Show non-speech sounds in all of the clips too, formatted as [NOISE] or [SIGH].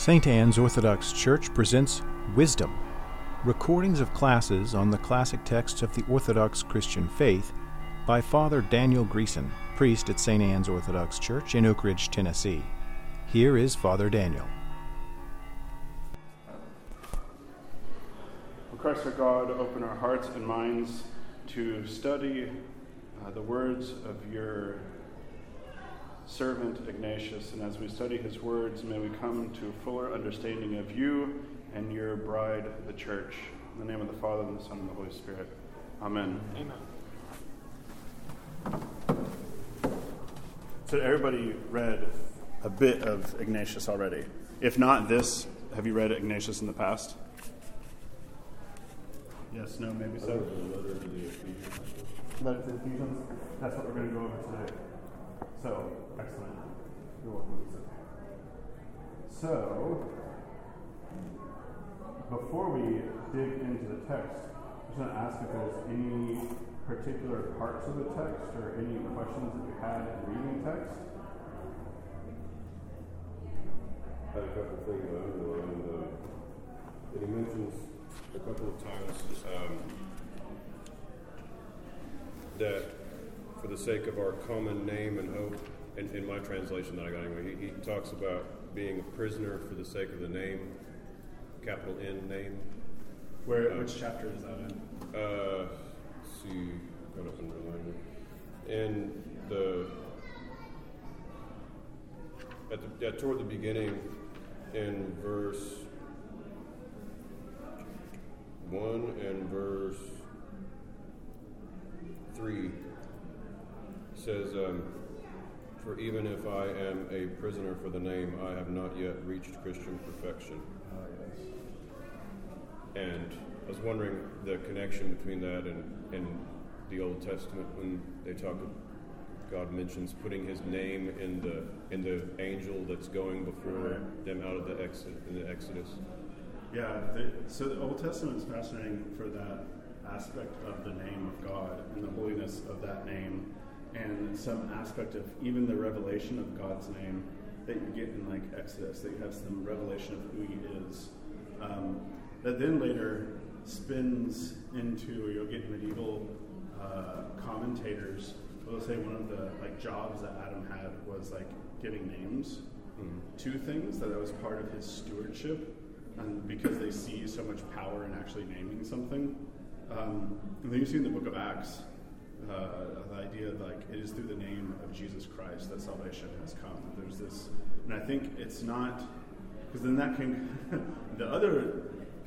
St. Anne's Orthodox Church presents Wisdom, recordings of classes on the classic texts of the Orthodox Christian faith by Father Daniel Greeson, priest at St. Anne's Orthodox Church in Oak Ridge, Tennessee. Here is Father Daniel. Christ our God, open our hearts and minds to study uh, the words of your servant Ignatius. And as we study his words, may we come to a fuller understanding of you and your bride, the church. In the name of the Father, and the Son, and the Holy Spirit. Amen. Amen. So, everybody read a bit of Ignatius already. If not this, have you read Ignatius in the past? Yes, no, maybe so. Letter to the Ephesians. Letter to Ephesians. That's what we're going to go over today. So, excellent. You're welcome. So, before we dig into the text, I just want to ask if there's any particular parts of the text or any questions that you had in reading text. I had a couple of things I underlined. Uh, and he mentions a couple of times um, that for the sake of our common name and hope, in, in my translation that I got anyway, he, he, talks about being a prisoner for the sake of the name, capital N name. Where, uh, which chapter is that in? Uh, see, got up in reminder. In the at the at, toward the beginning, in verse 1 and verse 3 says, um, For even if I am a prisoner for the name, I have not yet reached Christian perfection. Ah, yes. And I was wondering the connection between that and, and the Old Testament when they talk of God mentions putting His name in the in the angel that's going before right. them out of the exit in the Exodus. Yeah, so the Old Testament is fascinating for that aspect of the name of God and the holiness of that name, and some aspect of even the revelation of God's name that you get in like Exodus, that you have some revelation of who He is. Um, that then later spins into you'll get medieval uh, commentators will say one of the like jobs that Adam had was like giving names mm-hmm. to things that that was part of his stewardship and because they see so much power in actually naming something. Um, and then you see in the book of Acts uh, the idea of like it is through the name of Jesus Christ that salvation has come. There's this, and I think it's not because then that can [LAUGHS] the other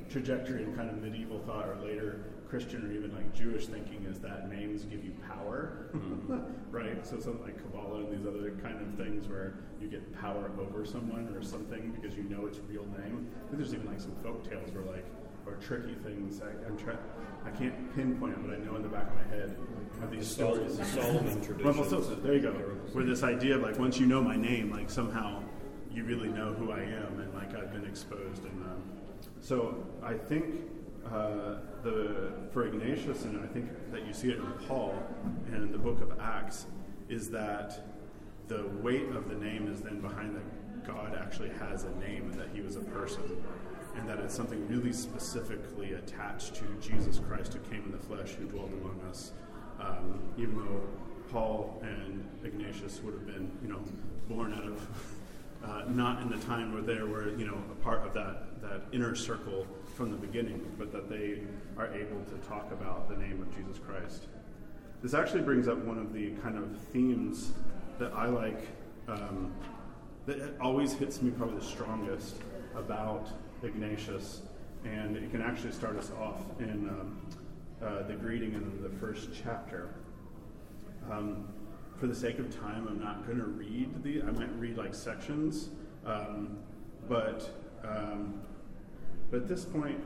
trajectory in kind of medieval thought or later Christian or even like Jewish thinking is that names give you power, mm-hmm. [LAUGHS] right? So something like Kabbalah and these other kind of things where you get power over someone or something because you know its real name. I think there's even like some folk tales where like or tricky things. I, am trying. I can't pinpoint it, but I know in the back of my head of these the stories. The Solomon [LAUGHS] tradition. There you go. Where this idea of like once you know my name, like somehow you really know who I am, and like I've been exposed. And um, so I think uh, the for Ignatius, and I think that you see it in Paul and in the book of Acts, is that the weight of the name is then behind that God actually has a name and that He was a person, and that it's something really specifically attached to Jesus Christ who came in the flesh, who dwelt among us. Um, even though Paul and Ignatius would have been, you know, born out of uh, not in the time where they were, you know, a part of that that inner circle from the beginning, but that they are able to talk about the name of Jesus Christ. This actually brings up one of the kind of themes that I like, um, that always hits me probably the strongest about Ignatius, and it can actually start us off in um, uh, the greeting in the first chapter. Um, for the sake of time, I'm not going to read the. I might read like sections, um, but um, but at this point,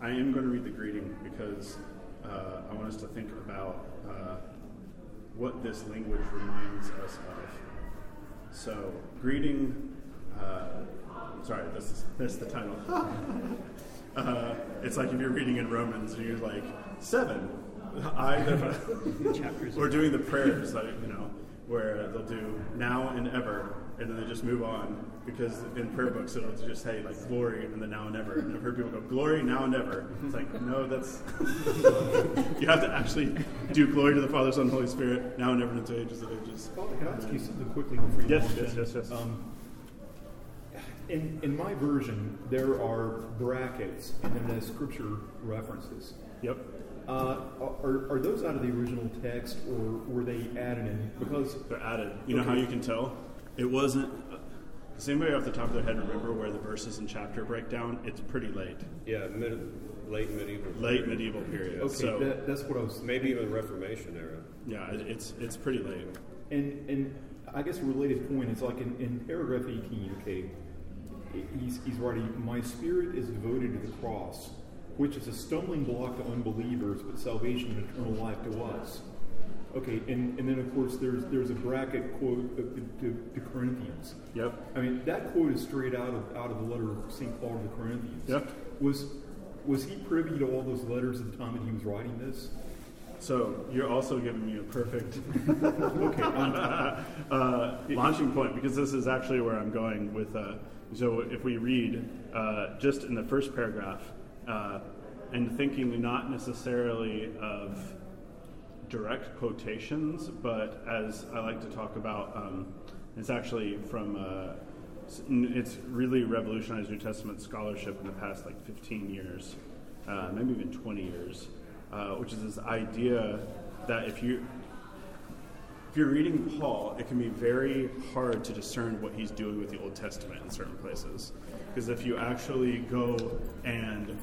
I am going to read the greeting because uh, I want us to think about uh, what this language reminds us of. So, greeting. Sorry, this is, this the title. [LAUGHS] Uh, it's like if you're reading in Romans and you're like seven. I [LAUGHS] chapters. We're doing the prayers, like you know, where they'll do now and ever, and then they just move on because in prayer books it'll just say like glory and then now and ever. And I've heard people go glory now and ever. It's like no, that's [LAUGHS] you have to actually do glory to the Father, Son, and Holy Spirit now and never into ages of ages. Father, can I ask you something quickly before you Yes, launch yes, yes, yes. Um, in, in my version, there are brackets and then there's scripture references. Yep. Uh, are, are those out of the original text or were they added in? Because They're added. You know how you can tell? It wasn't. Does anybody off the top of their head remember where the verses and chapter break down? It's pretty late. Yeah, mid, late medieval. Late period. medieval period. okay, so that, that's what I was. Maybe even Reformation era. yeah, it, it's it's pretty late. And and I guess a related point is like in, in paragraph 18, okay, he's, he's writing, My spirit is devoted to the cross, which is a stumbling block to unbelievers, but salvation and eternal life to us. Okay, and, and then of course there's there's a bracket quote to, to, to Corinthians. Yep. I mean that quote is straight out of out of the letter of St. Paul to the Corinthians. Yep. Was was he privy to all those letters at the time that he was writing this? So you're also giving me a perfect [LAUGHS] Okay, um, uh, launching point because this is actually where I'm going with. Uh, so if we read uh, just in the first paragraph uh, and thinking not necessarily of direct quotations, but as I like to talk about, um, it's actually from. Uh, it's really revolutionized New Testament scholarship in the past like 15 years, uh, maybe even 20 years, uh, which is this idea that if you if you're reading Paul, it can be very hard to discern what he's doing with the Old Testament in certain places. Because if you actually go and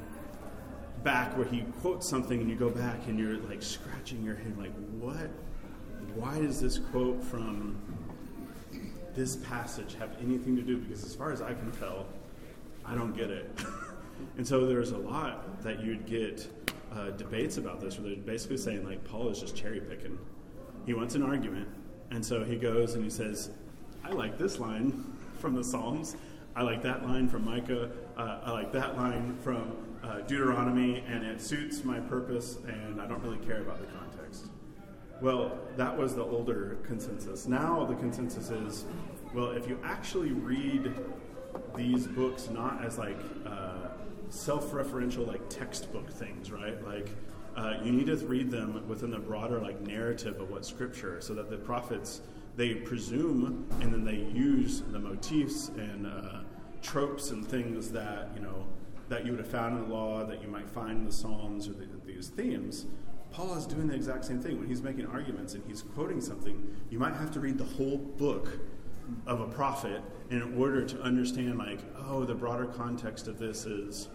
back where he quotes something and you go back and you're like scratching your head, like, what? Why does this quote from this passage have anything to do? Because as far as I can tell, I don't get it. [LAUGHS] and so there's a lot that you'd get uh, debates about this where they're basically saying, like, Paul is just cherry picking he wants an argument, and so he goes and he says, "I like this line from the Psalms. I like that line from Micah. Uh, I like that line from uh, Deuteronomy, and it suits my purpose, and I don't really care about the context." Well, that was the older consensus. Now the consensus is, well, if you actually read these books not as like uh, self-referential, like textbook things, right? Like uh, you need to read them within the broader like narrative of what Scripture, so that the prophets they presume and then they use the motifs and uh, tropes and things that you know that you would have found in the law, that you might find in the Psalms or the, these themes. Paul is doing the exact same thing when he's making arguments and he's quoting something. You might have to read the whole book of a prophet in order to understand, like, oh, the broader context of this is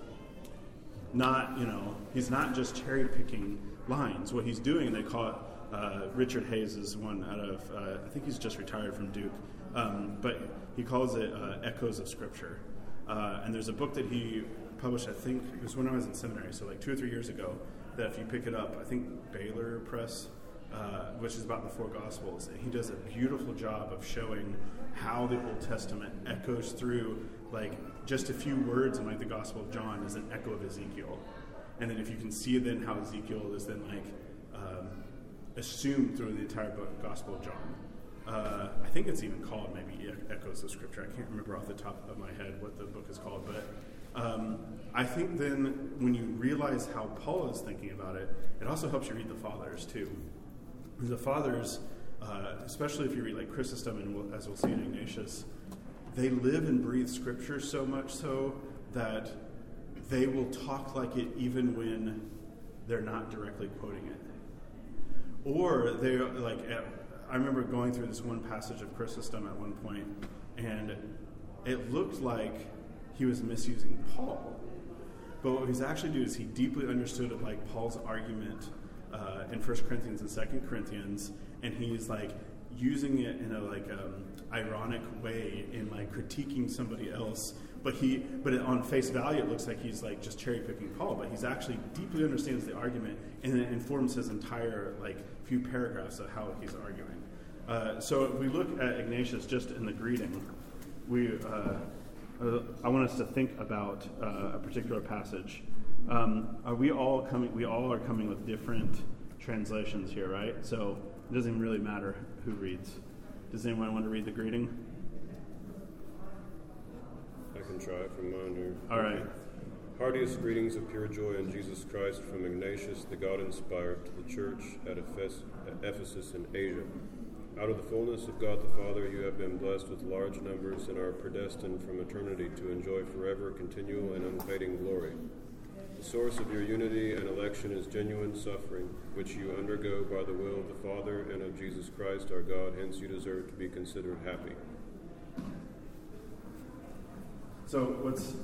not, you know, he's not just cherry picking lines. What he's doing, they call it, uh, Richard Hays is one out of, uh, I think he's just retired from Duke, um, but he calls it uh, Echoes of Scripture. Uh, and there's a book that he published, I think it was when I was in seminary, so like two or three years ago, that if you pick it up, I think Baylor Press, uh, which is about the four Gospels, and he does a beautiful job of showing how the Old Testament echoes through, like just a few words in like the Gospel of John is an echo of Ezekiel, and then if you can see then how Ezekiel is then like um, assumed through the entire book, Gospel of John. Uh, I think it's even called maybe Echoes of Scripture. I can't remember off the top of my head what the book is called, but um, I think then when you realize how Paul is thinking about it, it also helps you read the Fathers too. The Fathers, uh, especially if you read like Chrysostom and we'll- as we'll see in Ignatius, they live and breathe Scripture so much so that they will talk like it even when they're not directly quoting it. Or they like I remember going through this one passage of Chrysostom at one point, and it looked like he was misusing Paul. But what he's actually doing is he deeply understood like Paul's argument uh, in 1 Corinthians and 2 Corinthians, and he's like using it in a like um, ironic way in like critiquing somebody else. But he, but on face value, it looks like he's like just cherry picking Paul. But he's actually deeply understands the argument, and it informs his entire like few paragraphs of how he's arguing. Uh, so if we look at Ignatius just in the greeting, we. Uh, uh, I want us to think about uh, a particular passage. Um, are we all coming? We all are coming with different translations here, right? So it doesn't even really matter who reads. Does anyone want to read the greeting? I can try it from mine here. All right. Heartiest greetings of pure joy in Jesus Christ from Ignatius, the God inspired, to the church at Ephes- at Ephesus in Asia. Out of the fullness of God the Father, you have been blessed with large numbers and are predestined from eternity to enjoy forever continual and unfading glory. The source of your unity and election is genuine suffering, which you undergo by the will of the Father and of Jesus Christ our God, hence you deserve to be considered happy. So what's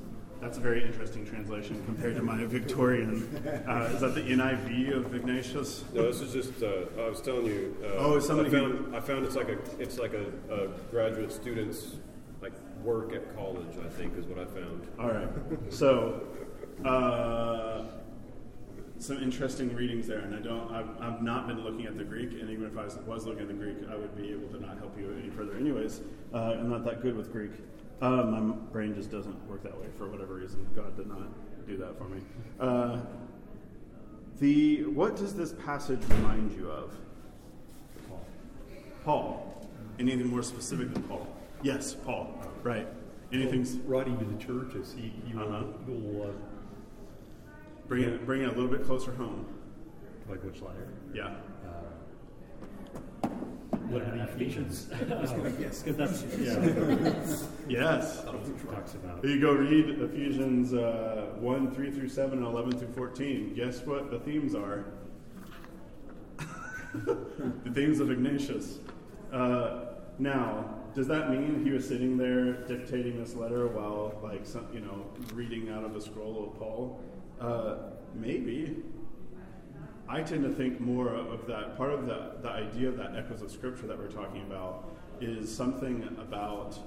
that's a very interesting translation compared to my Victorian. Uh, is that the NIV of Ignatius? No, this is just. Uh, I was telling you. Uh, Oh, somebody I found, I found it's like a it's like a, a graduate student's like work at college. I think is what I found. All right. So, uh, some interesting readings there, and I don't. I've, I've not been looking at the Greek, and even if I was, was looking at the Greek, I would be able to not help you any further. Anyways, uh, I'm not that good with Greek. Uh, my brain just doesn't work that way for whatever reason. God did not do that for me. Uh, the what does this passage remind you of? Paul. Paul. Anything more specific than Paul? Yes, Paul. Right. Anything? writing to the churches, he, will, Uh-huh. will uh, Bring it. Bring it a little bit closer home. Like which letter? Yeah. letter to the Ephesians. yes, because that's yeah. [LAUGHS] Yes. talks about You go read Ephesians uh, 1, 3 through 7, and 11 through 14. Guess what the themes are? [LAUGHS] the themes of Ignatius. Uh, now, does that mean he was sitting there dictating this letter while, like, some, you know, reading out of a scroll of Paul? Uh, maybe. I tend to think more of that. Part of the, the idea of that echoes of scripture that we're talking about is something about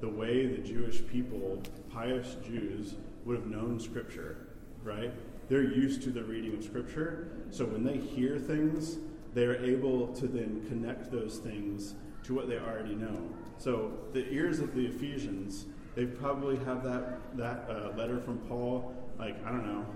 the way the Jewish people, pious Jews, would have known scripture, right? They're used to the reading of scripture. So when they hear things, they're able to then connect those things to what they already know. So the ears of the Ephesians, they probably have that, that uh, letter from Paul, like, I don't know,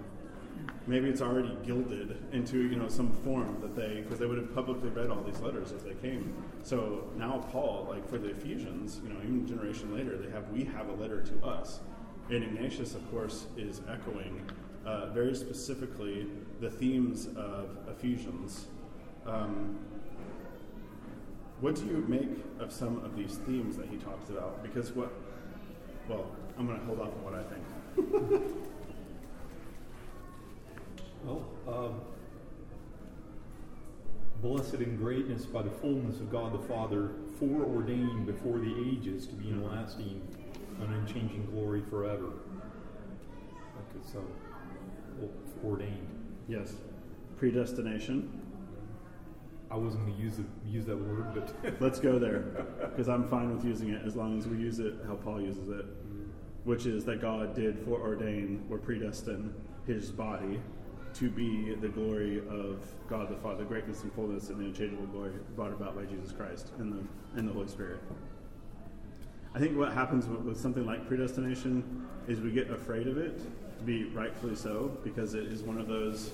maybe it's already gilded into you know some form that they because they would have publicly read all these letters if they came. So now paul like for the ephesians you know even a generation later they have we have a letter to us. And ignatius of course is echoing uh, very specifically the themes of ephesians. Um, what do you make of some of these themes that he talks about? Because what well i'm going to hold off on what i think [LAUGHS] Well, um, blessed in greatness by the fullness of God the Father, foreordained before the ages to be in lasting and unchanging glory forever. Like it's uh, well, foreordained. yes predestination I wasn't going to use use that word, but [LAUGHS] Let's go there because I'm fine with using it as long as we use it how Paul uses it, which is that God did foreordain or predestine his body to be the glory of God the Father, greatness and fullness and the unchangeable glory brought about by Jesus Christ and the, and the Holy Spirit. I think what happens with, with something like predestination is we get afraid of it, to be rightfully so, because it is one of those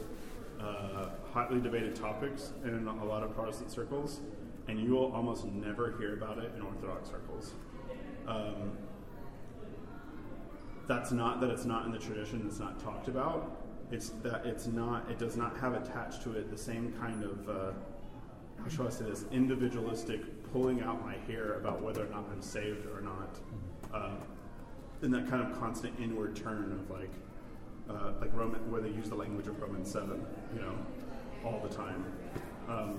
uh, hotly debated topics in a lot of Protestant circles, and you will almost never hear about it in Orthodox circles. Um, that's not that it's not in the tradition; it's not talked about. It's that it's not. It does not have attached to it the same kind of. Uh, how shall I say this? Individualistic pulling out my hair about whether or not I'm saved or not, uh, and that kind of constant inward turn of like, uh, like Roman, where they use the language of Romans seven, you know, all the time. Um,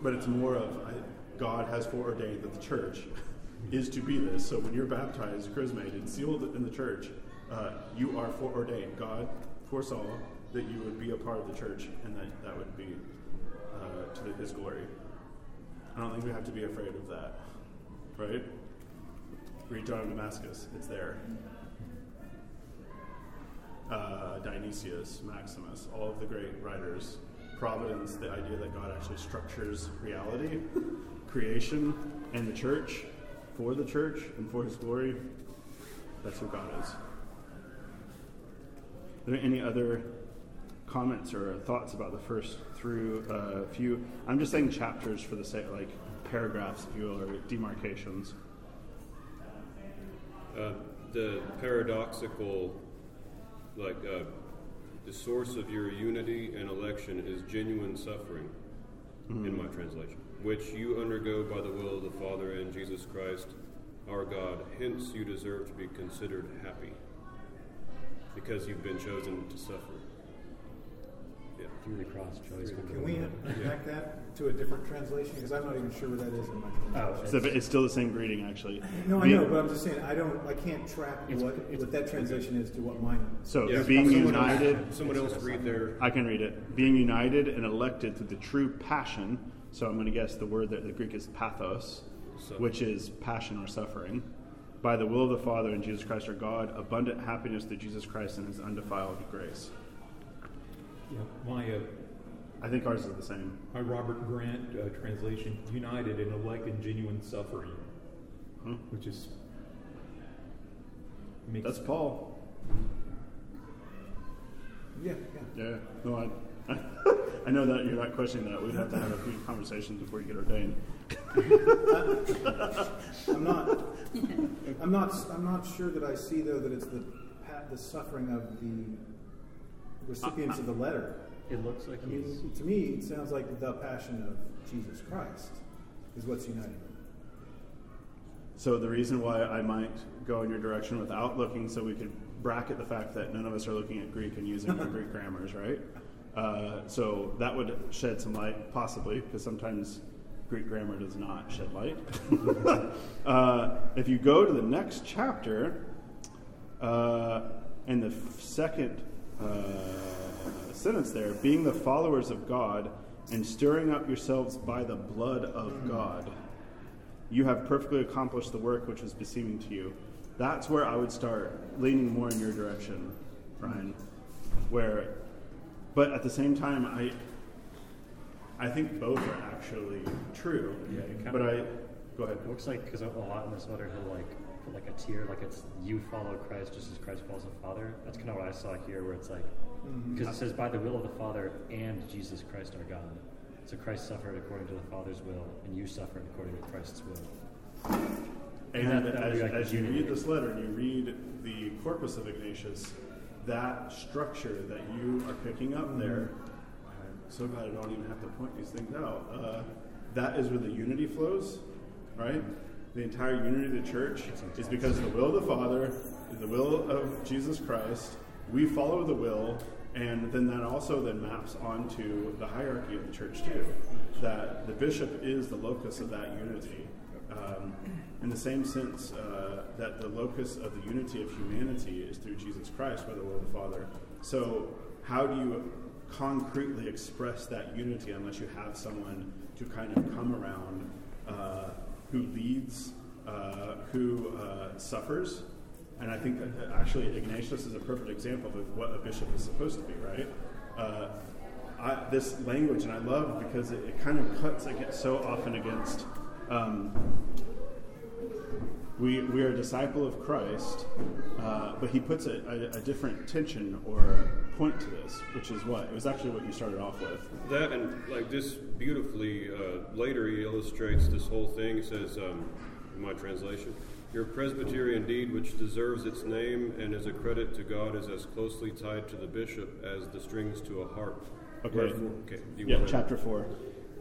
but it's more of I, God has foreordained that the church [LAUGHS] is to be this. So when you're baptized, chrismated, sealed in the church, uh, you are foreordained. God foresaw that you would be a part of the church, and that that would be uh, to His glory. I don't think we have to be afraid of that, right? Read John of Damascus; it's there. Uh, Dionysius, Maximus, all of the great writers. Providence, the idea that God actually structures reality, [LAUGHS] creation, and the church for the church and for His glory. That's who God is. Are there any other comments or thoughts about the first through uh, few? I'm just saying chapters for the sake, like paragraphs, if you will, or demarcations. Uh, the paradoxical, like uh, the source of your unity and election is genuine suffering, in my translation, which you undergo by the will of the Father and Jesus Christ, our God. Hence, you deserve to be considered happy, because you've been chosen to suffer. Yeah. Through the cross, Joey's going Can we back that to a different translation? Because I'm not even sure where that is in my translation. Oh, So it's still the same greeting, actually. No, I know, but I'm just saying, I don't, I can't track It's- what, it's- what that translation is to what mine is. So Yeah, being someone united, Else, someone else read their. I can read it. Being united and elected through the true passion. So I'm going to guess the word that the Greek is pathos, So- which is passion or suffering. By the will of the Father and Jesus Christ our God, abundant happiness through Jesus Christ and His undefiled grace. Yeah, my uh, I think ours is the same. my Robert Grant uh, translation: united in elect and genuine suffering, Huh? which is That's Paul. Yeah, yeah. Yeah. No, I, [LAUGHS] I know that you're not questioning that. We'd have to have a few conversations before you get ordained. I'm not, I'm not, I'm not sure that I see though that it's the, the suffering of the recipients of the letter. It looks like I he's. mean, to me, it sounds like the passion of Jesus Christ is what's uniting. them. So the reason why I might go in your direction without looking, so we could bracket the fact that none of us are looking at Greek and using the Greek grammars, right? Uh, so that would shed some light, possibly, because sometimes Greek grammar does not shed light. [LAUGHS] uh, if you go to the next chapter, uh, in the f- second uh, sentence there, being the followers of God and stirring up yourselves by the blood of God you have perfectly accomplished the work which was beseeming to you. That's where I would start leaning more in your direction, Ryan. Where, but at the same time, I, I think both are actually true. Yeah, it kinda- but I, go ahead. It looks like because a lot in this letter he'll like put like a tier, like it's you follow Christ just as Christ follows the Father. That's kind of what I saw here, where it's like mm-hmm. because it says by the will of the Father and Jesus Christ our God. So Christ suffered according to the Father's will, and you suffered according to Christ's will. And that- that as, like as you read this letter and you read the corpus of Ignatius, that structure that you are picking up there, I'm so glad I don't even have to point these things out. Uh, that is where the unity flows, right? The entire unity of the church is because the will of the Father, the will of Jesus Christ, we follow the will, and then that also then maps onto the hierarchy of the church too. That the bishop is the locus of that unity. Um, in the same sense uh, that the locus of the unity of humanity is through Jesus Christ by the will of the Father. So, how do you concretely express that unity unless you have someone to kind of come around uh, who leads, uh, who uh, suffers? And I think that actually Ignatius is a perfect example of what a bishop is supposed to be, right? Uh, I, this language, and I love because it, it kind of cuts against, so often against. Um, we, we are a disciple of Christ, uh, but he puts a, a, a different tension or point to this, which is what? It was actually what you started off with. That and like this beautifully uh, later he illustrates this whole thing. He says, um, in my translation, your Presbyterian deed, which deserves its name and is a credit to God, is as closely tied to the bishop as the strings to a harp. Okay. Wherefore, okay. Yeah, chapter 4.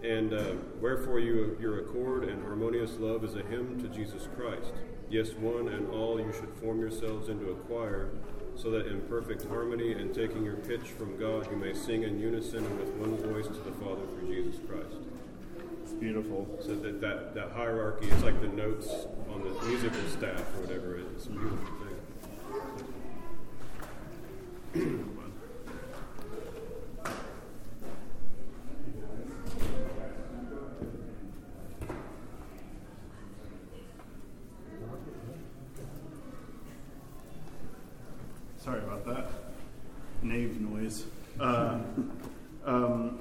And uh, wherefore you, your accord and harmonious love is a hymn to Jesus Christ. Yes, one and all you should form yourselves into a choir, so that in perfect harmony and taking your pitch from God, you may sing in unison and with one voice to the Father through Jesus Christ. It's beautiful. So that, that, that hierarchy, it's like the notes on the musical staff or whatever. It's beautiful thing. Sorry about that. Nave noise. Uh, um,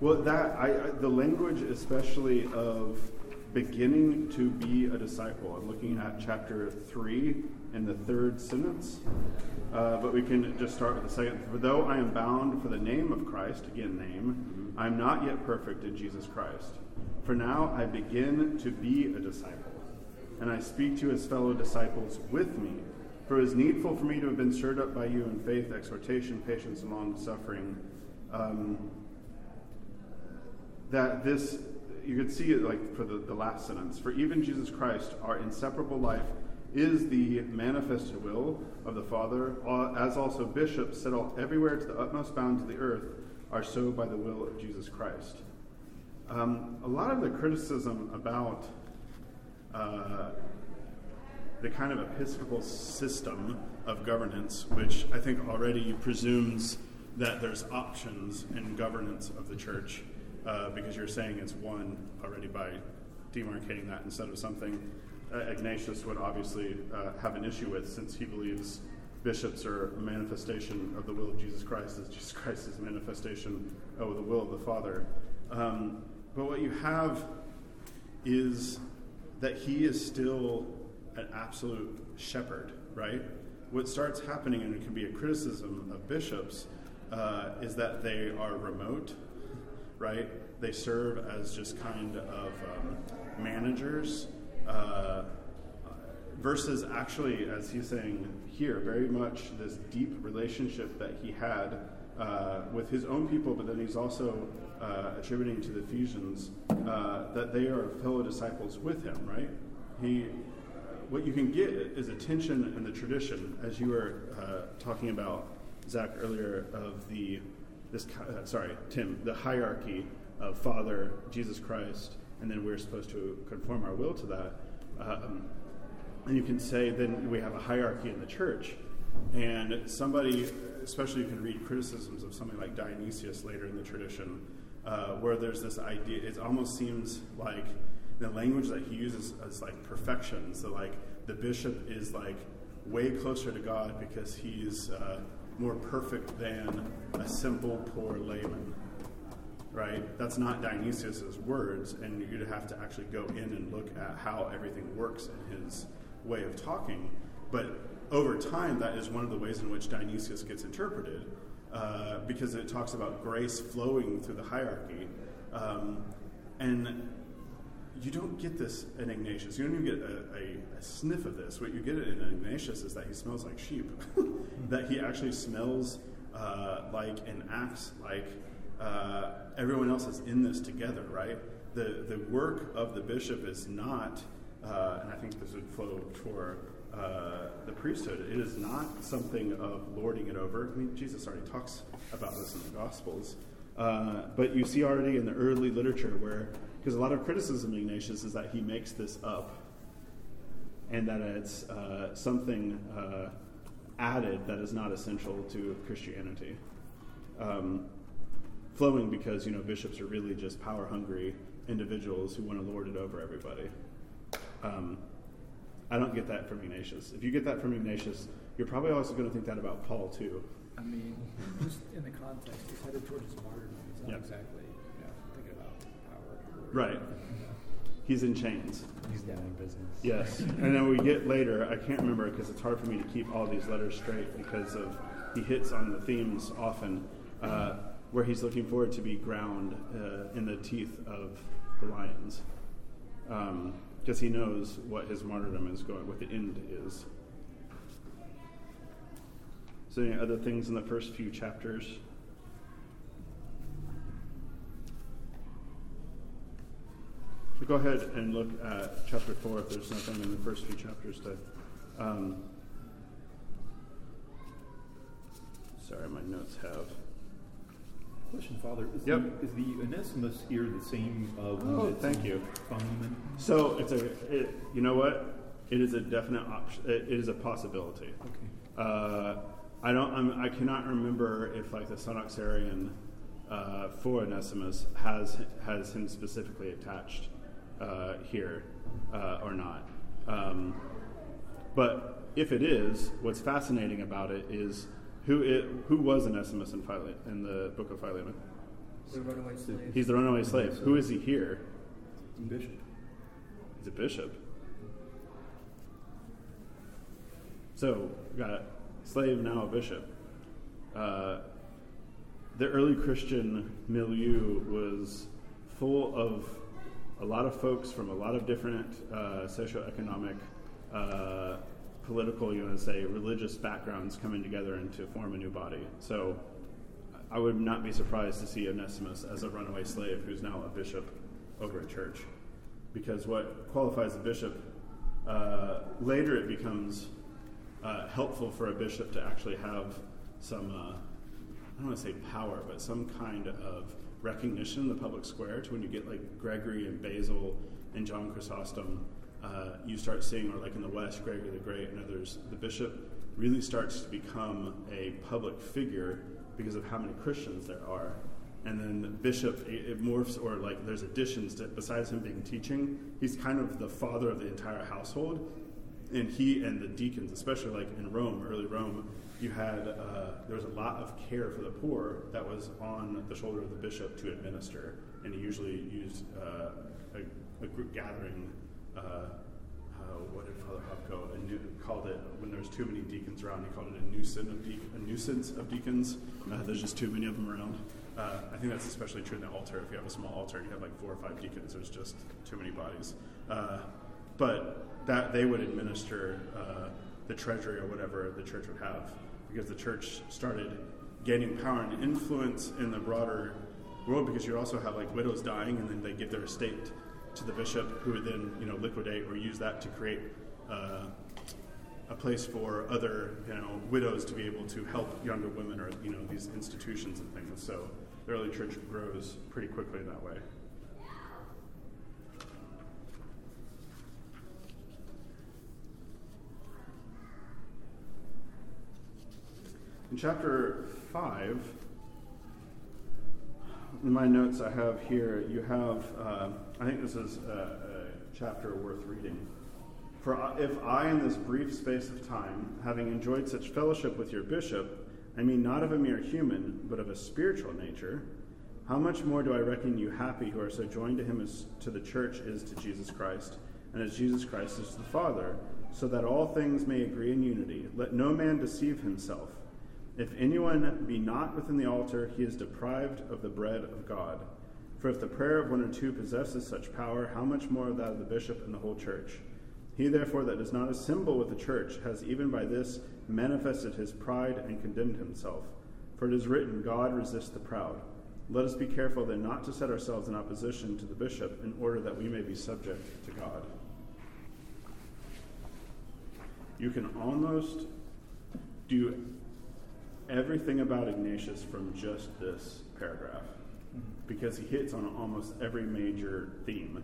well, that I, I the language, especially of beginning to be a disciple. I'm looking at chapter three in the third sentence, uh, but we can just start with the second. For though I am bound for the name of Christ, again name, I am not yet perfect in Jesus Christ. For now I begin to be a disciple. and I speak to his fellow disciples with me. For it is needful for me to have been stirred up by you in faith, exhortation, patience, and long suffering. Um, that this, you could see it like for the, the last sentence. For even Jesus Christ, our inseparable life, is the manifested will of the Father, as also bishops settle everywhere to the utmost bounds of the earth are so by the will of Jesus Christ. Um, a lot of the criticism about uh, the kind of episcopal system of governance, which I think already presumes that there's options in governance of the church, uh, because you're saying it's one already by demarcating that instead of something uh, Ignatius would obviously uh, have an issue with, since he believes bishops are a manifestation of the will of Jesus Christ, as Jesus Christ is a manifestation of the will of the Father. Um, but what you have is that he is still an absolute shepherd, right? What starts happening, and it can be a criticism of bishops, uh, is that they are remote, right? They serve as just kind of um, managers uh, versus actually, as he's saying here, very much this deep relationship that he had uh, with his own people, but then he's also uh, attributing to the Ephesians uh, that they are fellow disciples with him, right? He, what you can get is a tension in the tradition, as you were uh, talking about, Zach, earlier, of the, this, uh, sorry, Tim, the hierarchy of Father, Jesus Christ, and then we're supposed to conform our will to that. Um, and you can say then we have a hierarchy in the church. And somebody, especially you can read criticisms of something like Dionysius later in the tradition, uh, where there's this idea, it almost seems like the language that he uses is like perfection. So, like, the bishop is like way closer to God because he's uh, more perfect than a simple, poor layman right? That's not Dionysius's words, and you'd have to actually go in and look at how everything works in his way of talking. But over time, that is one of the ways in which Dionysius gets interpreted, uh, because it talks about grace flowing through the hierarchy. Um, and you don't get this in Ignatius. You don't even get a, a, a, sniff of this. What you get in Ignatius is that he smells like sheep, [LAUGHS] that he actually smells uh, like and acts like uh, everyone else is in this together, right? The, the work of the bishop is not, uh, and I think this would flow for uh, the priesthood, it is not something of lording it over. I mean, Jesus already talks about this in the Gospels. Uh, but you see already in the early literature where, because a lot of criticism of Ignatius is that he makes this up and that it's uh, something uh, added that is not essential to Christianity. Um, flowing because you know bishops are really just power hungry individuals who want to lord it over everybody. Um, I don't get that from Ignatius. If you get that from Ignatius, you're probably also going to think that about Paul too. I mean, just in the context, he's headed towards his martyrdom. He's not yep. exactly Right. He's in chains. He's doing business. Yes. and then we get later, I can't remember because it's hard for me to keep all these letters straight because of he hits on the themes often. Uh, where he's looking forward to be ground uh, in the teeth of the lions, because um, he knows what his martyrdom is going, what the end is. So, any other things in the first few chapters? So go ahead and look at chapter four if there's nothing in the first few chapters to. Um, sorry, my notes have. Question, Father. Is, yep. the, is the Onesimus here the same uh, oh, thank you. Philemon? So it's a, it, you know what? It is a definite option. It is a possibility. Okay. Uh, I don't. I'm, I cannot remember if like the Synaxarion uh, for Onesimus has has him specifically attached uh, here uh, or not. Um, but if it is, what's fascinating about it is who, it, who was Onesimus in, Phile- in the book of Philemon? The runaway slave. He's the runaway slave. Who is he here? He's a bishop. He's a bishop. So, got slave, now a bishop. Uh, the early Christian milieu was full of a lot of folks from a lot of different uh, socioeconomic, uh, political, you want to say, religious backgrounds coming together and to form a new body. So I would not be surprised to see Onesimus as a runaway slave who's now a bishop over a church. Because what qualifies a bishop, uh, later it becomes uh, helpful for a bishop to actually have some, uh, I don't want to say power, but some kind of recognition in the public square to when you get like Gregory and Basil and John Chrysostom, uh, you start seeing, or like in the West, Gregory the Great and others, the bishop really starts to become a public figure because of how many Christians there are. And then the bishop, it, it morphs, or like there's additions to, besides him being teaching, he's kind of the father of the entire household. And he and the deacons, especially like in Rome, early Rome, you had uh, there was a lot of care for the poor that was on the shoulder of the bishop to administer, and he usually used uh, a, a, group gathering. Uh, uh what did Father Hopko called it when there was too many deacons around? He called it a nuisance of, de- a nuisance of deacons. Uh, there's just too many of them around. Uh, I think that's especially true in the altar. If you have a small altar and you have like four or five deacons, there's just too many bodies. but that they would administer the treasury or whatever the church would have because the church started gaining power and influence in the broader world because you also have like widows dying and then they give their estate to the bishop who would then you know liquidate or use that to create uh, a place for other you know widows to be able to help younger women or you know these institutions and things. So the early church grows pretty quickly that way In chapter 5, in my notes I have here, you have, uh, I think this is a, a chapter worth reading. For if I, in this brief space of time, having enjoyed such fellowship with your bishop, I mean not of a mere human, but of a spiritual nature, how much more do I reckon you happy who are so joined to him as to the church is to Jesus Christ, and as Jesus Christ is to the Father, so that all things may agree in unity. Let no man deceive himself. If anyone be not within the altar, he is deprived of the bread of God. For if the prayer of one or two possesses such power, how much more of that of the bishop and the whole church? He therefore that does not assemble with the church has even by this manifested his pride and condemned himself. For it is written, God resists the proud. Let us be careful then not to set ourselves in opposition to the bishop in order that we may be subject to God. You can almost do everything about Ignatius from just this paragraph because he hits on almost every major theme.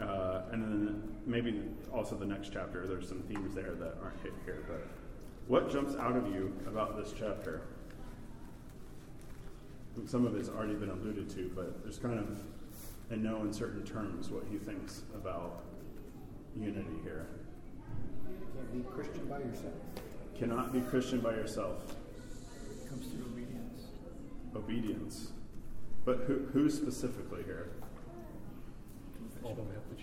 Uh, and then maybe also the next chapter, there's some themes there that aren't hit here. But what jumps out of you about this chapter? Some of it's already been alluded to, but there's kind of, in no uncertain terms, what he thinks about unity here. You Can't be Christian by yourself. Cannot be Christian by yourself comes through obedience. Obedience. But who, who specifically here?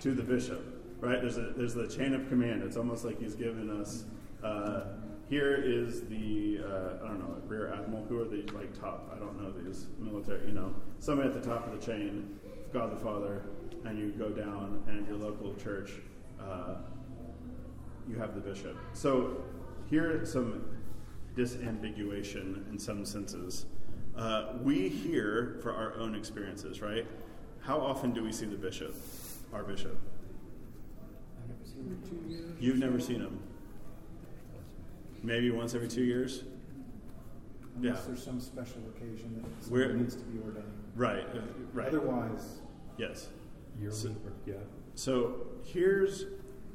To the bishop, right? There's a there's the chain of command. It's almost like he's given us. Uh, here is the uh, I don't know rear admiral. Who are the like top? I don't know these military. You know, somebody at the top of the chain, God the Father, and you go down, and your local church, uh, you have the bishop. So here some disambiguation in some senses. Uh, we hear for our own experiences, right? How often do we see the bishop, our bishop? You've never seen him. Maybe once every two years. Unless yeah. there's some special occasion that Where, needs to be ordained. Right. Uh, right. Otherwise. Yes. So, yeah. So here's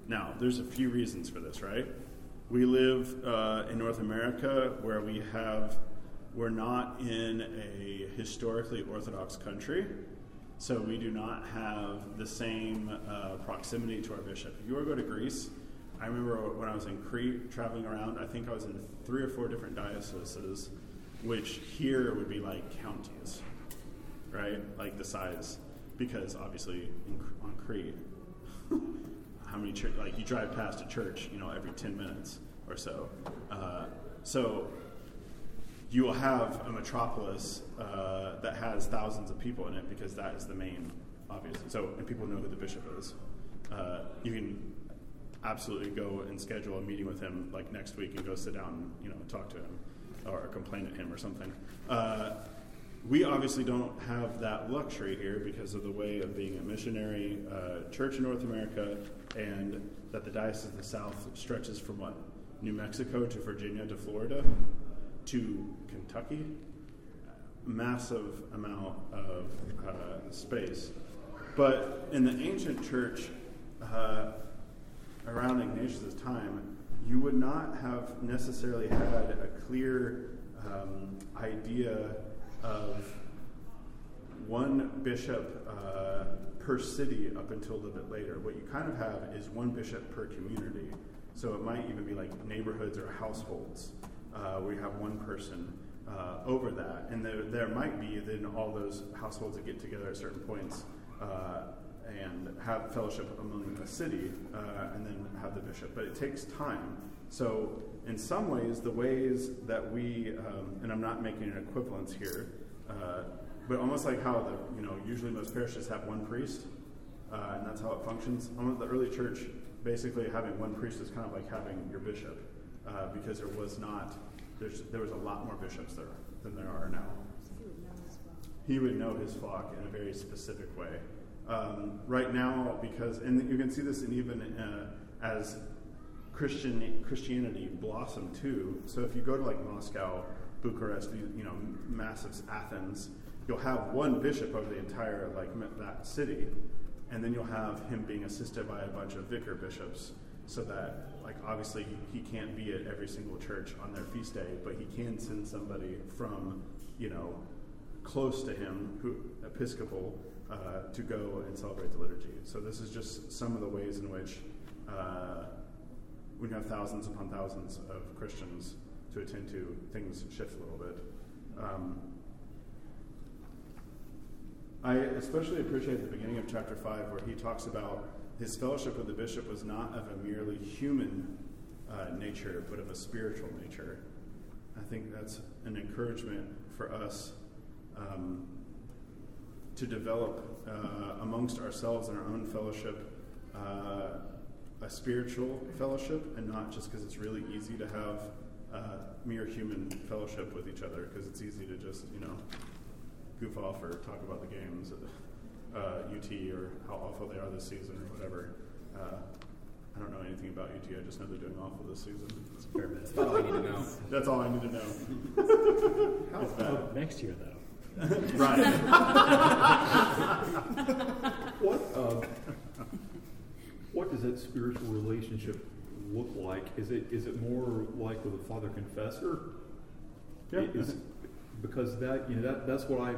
now. There's a few reasons for this, right? We live uh, in North America where we have, we're not in a historically Orthodox country, so we do not have the same uh, proximity to our bishop. If you were to go to Greece, I remember when I was in Crete traveling around, I think I was in three or four different dioceses, which here would be like counties, right? Like the size, because obviously in, on Crete, [LAUGHS] how many church, like you drive past a church, you know, every 10 minutes or so. Uh, so you will have a metropolis uh, that has thousands of people in it because that is the main obviously. So, and people know who the bishop is. Uh, you can absolutely go and schedule a meeting with him like next week and go sit down and you know talk to him or complain at him or something. We obviously don't have that luxury here because of the way of being a missionary uh, church in North America and that the Diocese of the South stretches from what? New Mexico to Virginia to Florida to Kentucky. Massive amount of uh, space. But in the ancient church, uh, around Ignatius' time, you would not have necessarily had a clear um, idea of one bishop uh, per city up until a little bit later. What you kind of have is one bishop per community. So it might even be like neighborhoods or households uh, where you have one person uh, over that. And there, there might be then all those households that get together at certain points uh, and have fellowship among the city uh, and then have the bishop. But it takes time. So, in some ways, the ways that we, um, and I'm not making an equivalence here, uh, but almost like how the, you know, usually most parishes have one priest, uh, and that's how it functions. Almost the early church, basically having one priest is kind of like having your bishop, uh, because there was not, there was a lot more bishops there than there are now. He would know his flock in a very specific way. Um, right now, because, and you can see this in even uh, as Christian Christianity blossomed too. So if you go to like Moscow, Bucharest, you know, massive Athens, you'll have one bishop over the entire like that city, and then you'll have him being assisted by a bunch of vicar bishops, so that like obviously he can't be at every single church on their feast day, but he can send somebody from you know close to him, who Episcopal, uh, to go and celebrate the liturgy. So this is just some of the ways in which. Uh, when you have thousands upon thousands of Christians to attend to, things shift a little bit. Um, I especially appreciate the beginning of chapter 5 where he talks about his fellowship with the bishop was not of a merely human uh, nature, but of a spiritual nature. I think that's an encouragement for us um, to develop uh, amongst ourselves in our own fellowship uh, a spiritual fellowship and not just because it's really easy to have uh, mere human fellowship with each other because it's easy to just, you know, goof off or talk about the games at uh, UT or how awful they are this season or whatever. Uh, I don't know anything about UT. I just know they're doing awful this season. It's fair bit. That's all I need to know. [LAUGHS] That's all I need to know. it's bad. Next year, though. [LAUGHS] right. [LAUGHS] What, uh, what does that spiritual relationship look like? Is it is it more like with a father confessor? Yeah. Is, because that you know that that's what I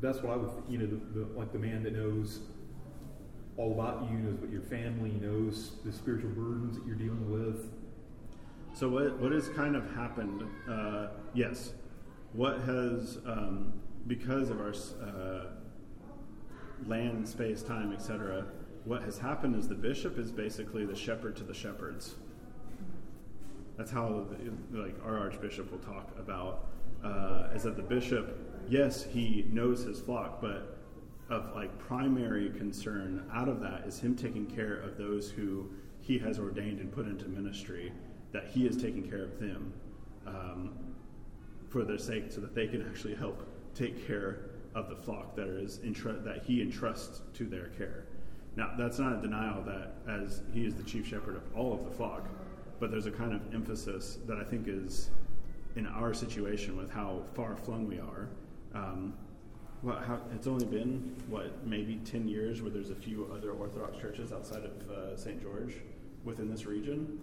that's what I would you know the, the, like the man that knows all about you knows what your family knows the spiritual burdens that you're dealing with. So what what has kind of happened? Uh, yes, what has um, because of our uh, land, space, time, etc. What has happened is the bishop is basically the shepherd to the shepherds. That's how like our archbishop will talk about uh, is that the bishop, yes, he knows his flock, but of like primary concern out of that is him taking care of those who he has ordained and put into ministry, that he is taking care of them um, for their sake, so that they can actually help take care of the flock that is that he entrusts to their care. Now, that's not a denial that as he is the chief shepherd of all of the flock, but there's a kind of emphasis that I think is in our situation with how far flung we are. Um, well, how, it's only been what maybe ten years where there's a few other Orthodox churches outside of uh, St. George within this region.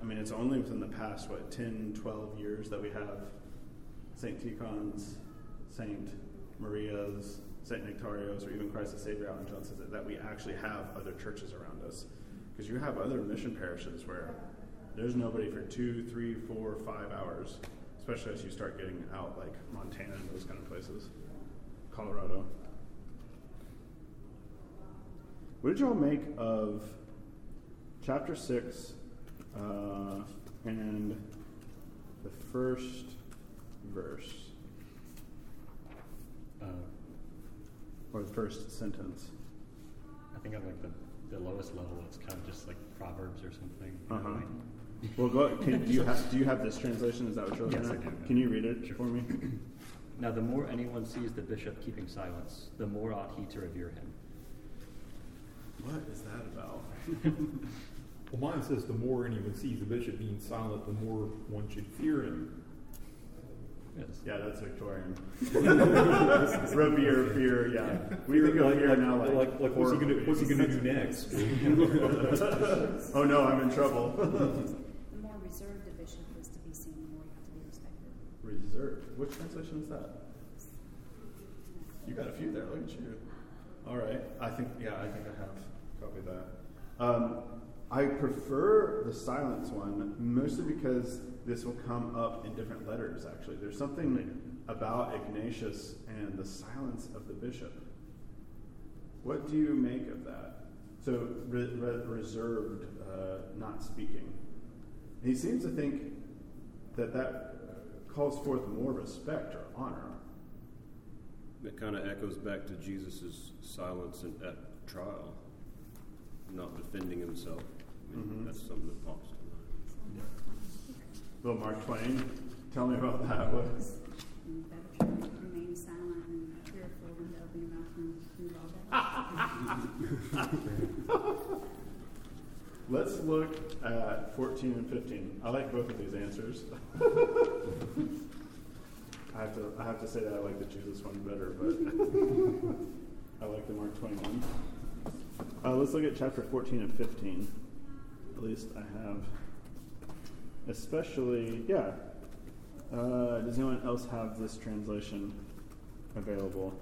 I mean, it's only within the past what 10, 12 years that we have St. Tikhon's, St. Maria's, St. Nectario's, or even Christ the Savior out in Johnson that we actually have other churches around us. Because you have other mission parishes where there's nobody for two, three, four, five hours, especially as you start getting out like Montana and those kind of places, Colorado. What did y'all make of chapter 6 uh, and the first verse? Uh, or the first sentence. I think on like the, the lowest level, it's kind of just like Proverbs or something. you know, Uh-huh. like- Well, go, can, do you have do you have this translation? Is that what you're looking Yes, I at? do. Can you read it for me? [CLEARS THROAT] Now, the more anyone sees the bishop keeping silence, the more ought he to revere him. What is that about? [LAUGHS] Well, mine says the more anyone sees the bishop being silent, the more one should fear him. Yes. Yeah, that's Victorian. [LAUGHS] Revere, fear. Yeah, we think of like, fear like, now like like, like what's he gonna what's he gonna do next? [LAUGHS] oh no, I'm in trouble. [LAUGHS] The more reserved a bishop is to be seen, the more you have to be respected. Reserved. Which translation is that? You got a few there. Look at you. All right. I think. Yeah, I think I have copied that. Um, I prefer the silence one mostly because this will come up in different letters. Actually, there's something about Ignatius and the silence of the bishop. What do you make of that? So re- re- reserved, uh, not speaking. He seems to think that that calls forth more respect or honor. It kind of echoes back to Jesus' silence at trial, not defending himself. Mhm. That's something that pops to mind. Little Mark Twain, tell me about that. What? And better to remain silent and fearful than to open your mouth and move all that. Let's look at 14 and 15. I like both of these answers. [LAUGHS] I have to I have to say that I like the Jesus one better, but [LAUGHS] I like the Mark Twain one. Uh, let's look at chapter 14 and 15. At least I have, especially yeah. Uh, does anyone else have this translation available?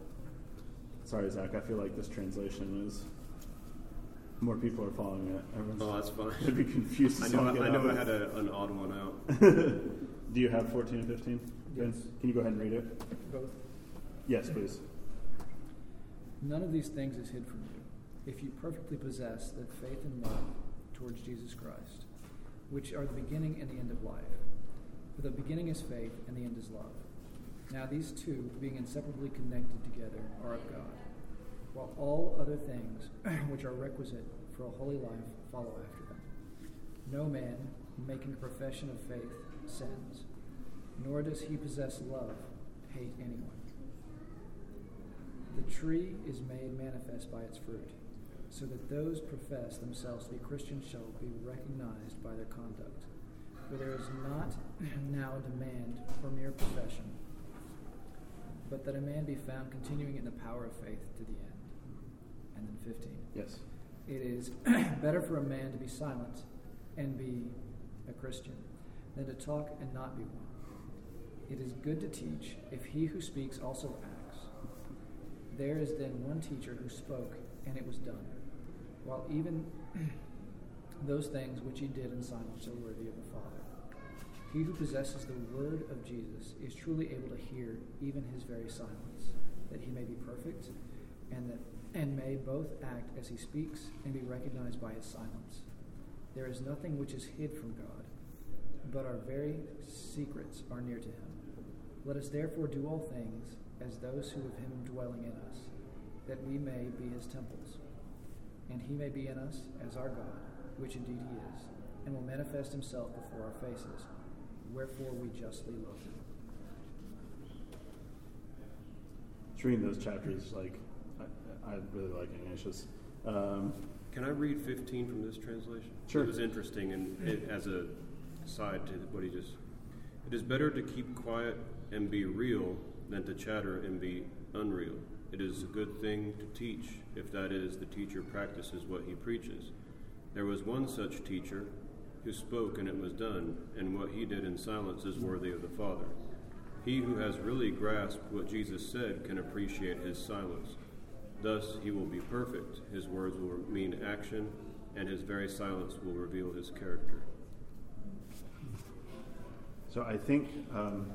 Sorry, Zach. I feel like this translation is more people are following it. Everyone's Oh, that's fine. I'd be confused. [LAUGHS] I know, all get I, know. I had a, an odd one out. [LAUGHS] Do you have 14 and 15? Ben, Yes. Can you go ahead and read it? Both. Yes, please. None of these things is hid from you, if you perfectly possess that faith and love towards Jesus Christ, which are the beginning and the end of life. For the beginning is faith, and the end is love. Now these two, being inseparably connected together, are of God, while all other things [CLEARS THROAT] which are requisite for a holy life follow after them. No man, making a profession of faith, sins, nor does he possess love, hate anyone. The tree is made manifest by its fruit, so that those profess themselves to be Christians shall be recognized by their conduct. For there is not [CLEARS THROAT] now a demand for mere profession, but that a man be found continuing in the power of faith to the end. And then 15. Yes. It is [CLEARS THROAT] better for a man to be silent and be a Christian than to talk and not be one. It is good to teach if he who speaks also acts. There is then one teacher who spoke, and it was done, while even [CLEARS THROAT] those things which he did in silence are worthy of the Father. He who possesses the word of Jesus is truly able to hear even his very silence, that he may be perfect, and that and may both act as he speaks and be recognized by his silence. There is nothing which is hid from God, but our very secrets are near to him. Let us therefore do all things as those who have him dwelling in us, that we may be his temples, and he may be in us as our God, which indeed he is, and will manifest himself before our faces. Wherefore we justly love him. Just reading those chapters, like, I, I really like Ignatius. Um, Can I read 15 from this translation? Sure. It was interesting, and it, as a side to what he just. It is better to keep quiet and be real than to chatter and be unreal. It is a good thing to teach if that is, the teacher practices what he preaches. There was one such teacher who spoke and it was done, and what he did in silence is worthy of the Father. He who has really grasped what Jesus said can appreciate his silence. Thus he will be perfect. His words will mean action, and his very silence will reveal his character. so I think. Um,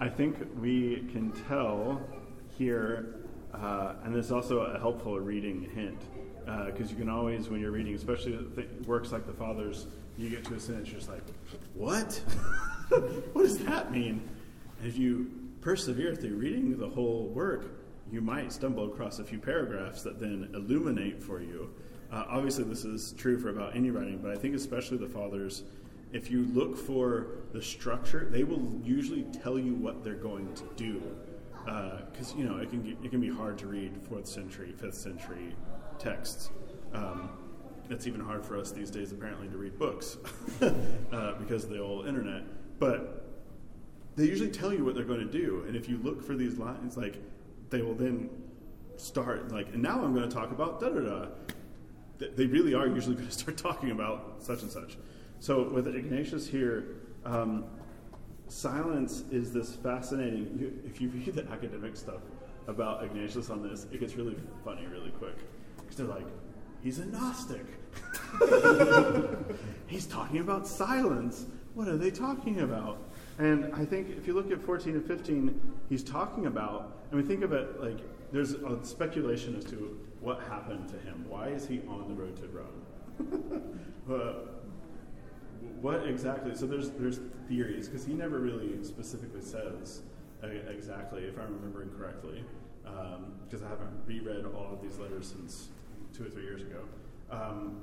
I think we can tell here, uh, and this is also a helpful reading hint, because you can always, when you're reading, especially th- works like the Fathers, you get to a sentence, just like, what? [LAUGHS] what does that mean? And if you persevere through reading the whole work, you might stumble across a few paragraphs that then illuminate for you. Uh, obviously, this is true for about any writing, but I think especially the fathers, if you look for the structure, they will usually tell you what they're going to do. Because uh, you know it can get, it can be hard to read fourth century, fifth century texts. Um, it's even hard for us these days, apparently, to read books [LAUGHS] uh, because of the old internet. But they usually tell you what they're going to do, and if you look for these lines, like they will then start like, and now I'm going to talk about da da da. They really are usually going [LAUGHS] to start talking about such and such. So with Ignatius here, um, silence is this fascinating. If you read the academic stuff about Ignatius on this, it gets really funny really quick because they're like, he's a Gnostic. [LAUGHS] he's talking about silence. What are they talking about? And I think if you look at 14 and 15, he's talking about, I mean, think of it like there's a speculation as to what happened to him. Why is he on the road to Rome? [LAUGHS] what exactly? So there's there's theories because he never really specifically says exactly, if I'm remembering correctly, because um, I haven't reread all of these letters since two or three years ago. Um,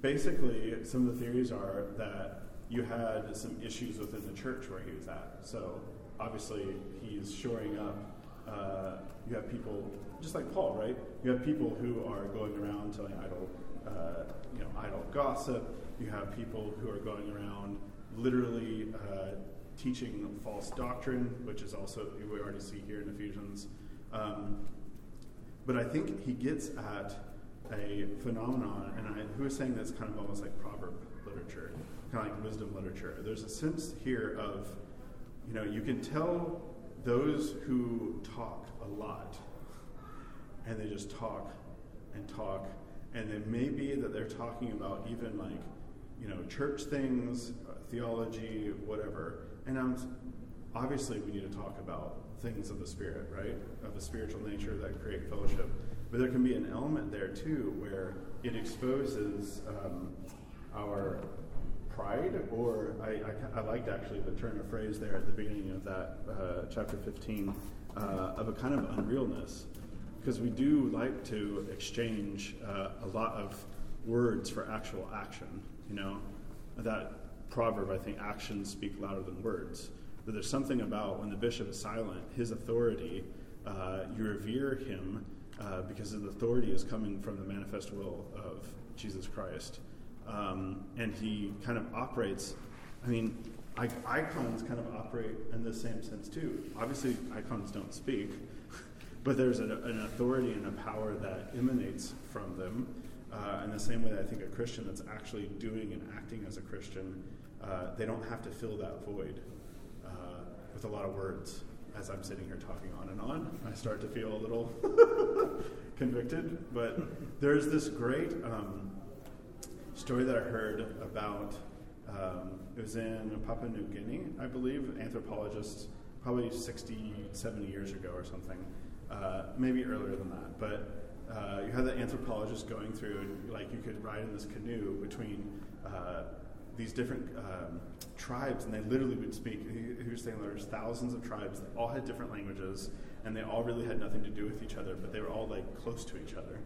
basically, some of the theories are that you had some issues within the church where he was at. So obviously, he's shoring up. Uh, you have people just like Paul, right? You have people who are going around telling idle, uh, you know, idle gossip. You have people who are going around literally uh, teaching false doctrine, which is also we already see here in Ephesians. Um, but I think he gets at a phenomenon, and I, who is saying that's kind of almost like proverb literature kind of like wisdom literature. There's a sense here of, you know, you can tell those who talk a lot, and they just talk and talk, and it may be that they're talking about even like, you know, church things, theology, whatever. And I'm, obviously, we need to talk about things of the spirit, right? Of a spiritual nature that create fellowship. But there can be an element there too where it exposes um, our pride, or I, I, I, liked actually the turn of phrase there at the beginning of that uh, chapter 15 uh, of a kind of unrealness. Because we do like to exchange uh, a lot of words for actual action. You know, that proverb, I think, actions speak louder than words. That there's something about when the bishop is silent, his authority, uh, you revere him uh, because his authority is coming from the manifest will of Jesus Christ. Um, and he kind of operates, I mean, icons kind of operate in the same sense too. Obviously, icons don't speak, [LAUGHS] but there's an authority and a power that emanates from them. Uh, in the same way that I think a Christian that's actually doing and acting as a Christian, uh, they don't have to fill that void uh, with a lot of words. As I'm sitting here talking on and on, I start to feel a little [LAUGHS] convicted. But there's this great um, story that I heard about. Um, it was in Papua New Guinea, I believe, anthropologists, probably 60, 70 years ago or something, uh, maybe earlier than that. But uh, you had the anthropologist going through, and like you could ride in this canoe between uh, these different um, tribes, and they literally would speak. He, he was saying there's thousands of tribes that all had different languages, and they all really had nothing to do with each other, but they were all like close to each other.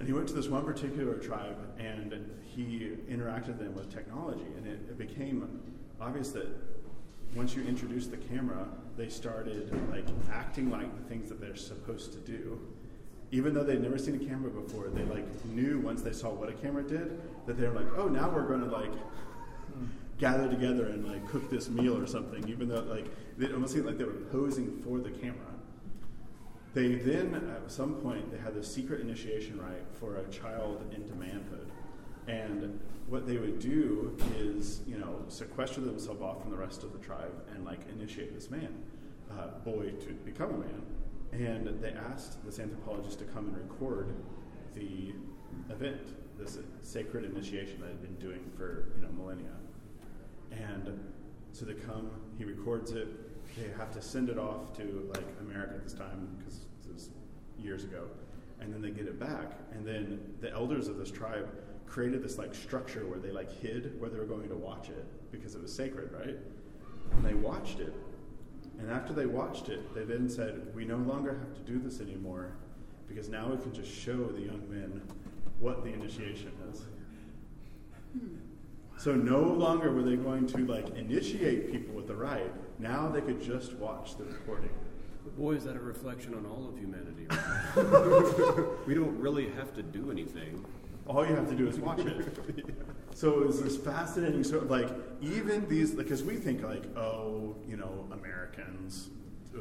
And he went to this one particular tribe and he interacted them with technology. And it, it became obvious that once you introduced the camera, they started like acting like the things that they're supposed to do. Even though they'd never seen a camera before, they like knew once they saw what a camera did that they were like, oh, now we're going to like gather together and like cook this meal or something. Even though like it almost seemed like they were posing for the camera. They then, at some point, they had this secret initiation rite for a child into manhood. And what they would do is, you know, sequester themselves off from the rest of the tribe and like initiate this man, uh, boy, to become a man. And they asked this anthropologist to come and record the event, this sacred initiation that had been doing for you know millennia. And so they come, he records it, they have to send it off to like America at this time because this was years ago, and then they get it back. And then the elders of this tribe created this like structure where they like hid where they were going to watch it because it was sacred, right? And they watched it, And after they watched it, they then said, We no longer have to do this anymore because now we can just show the young men what the initiation is. Hmm. So no longer were they going to like initiate people with the rite. Now they could just watch the recording. Boy, is that a reflection on all of humanity. Right? [LAUGHS] we don't really have to do anything. All you have to do is watch it. [LAUGHS] So it was this fascinating sort of like even these because we think like oh you know Americans uh,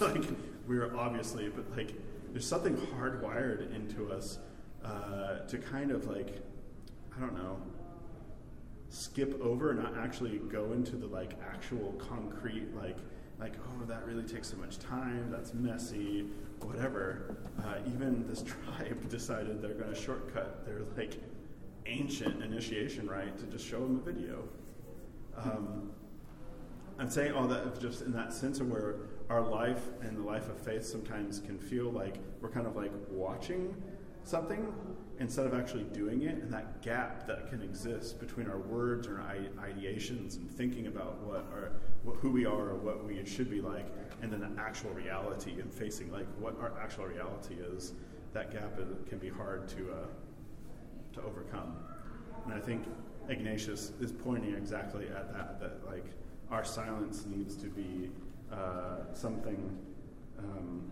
[LAUGHS] like we're obviously but like there's something hardwired into us uh, to kind of like I don't know skip over and not actually go into the like actual concrete like like oh that really takes so much time that's messy whatever. Uh, even this [LAUGHS] tribe decided they're going to shortcut. Their like ancient initiation rite to just show them a video. Um, i'm saying all that just in that sense of where our life and the life of faith sometimes can feel like we're kind of like watching something instead of actually doing it, and that gap that can exist between our words or ideations and thinking about what our, what, who we are or what we should be like, and then the actual reality and facing like what our actual reality is, that gap can be hard to uh, to overcome. And I think Ignatius is pointing exactly at that. That like our silence needs to be uh, something. Um,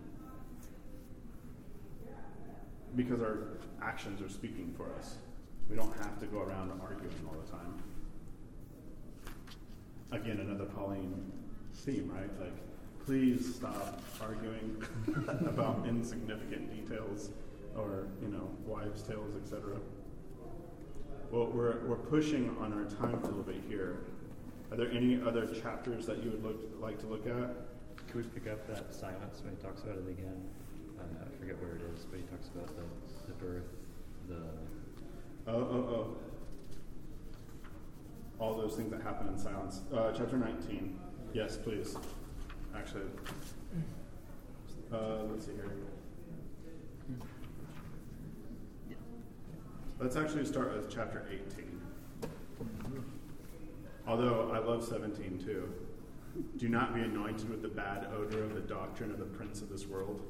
because our actions are speaking for us. We don't have to go around arguing all the time. Again, another Pauline theme, right? Like, please stop arguing [LAUGHS] about insignificant details or, you know, wives' tales, etc. Well, we're, we're pushing on our time a little bit here. Are there any other chapters that you would look, like to look at? Can we pick up that silence when he talks about it again? Uh, I forget where it is, but he talks about the, the birth, the. Oh, oh, oh. All those things that happen in silence. Uh, chapter 19. Yes, please. Actually, uh, let's see here. Let's actually start with chapter 18. Although I love 17 too. Do not be anointed with the bad odor of the doctrine of the prince of this world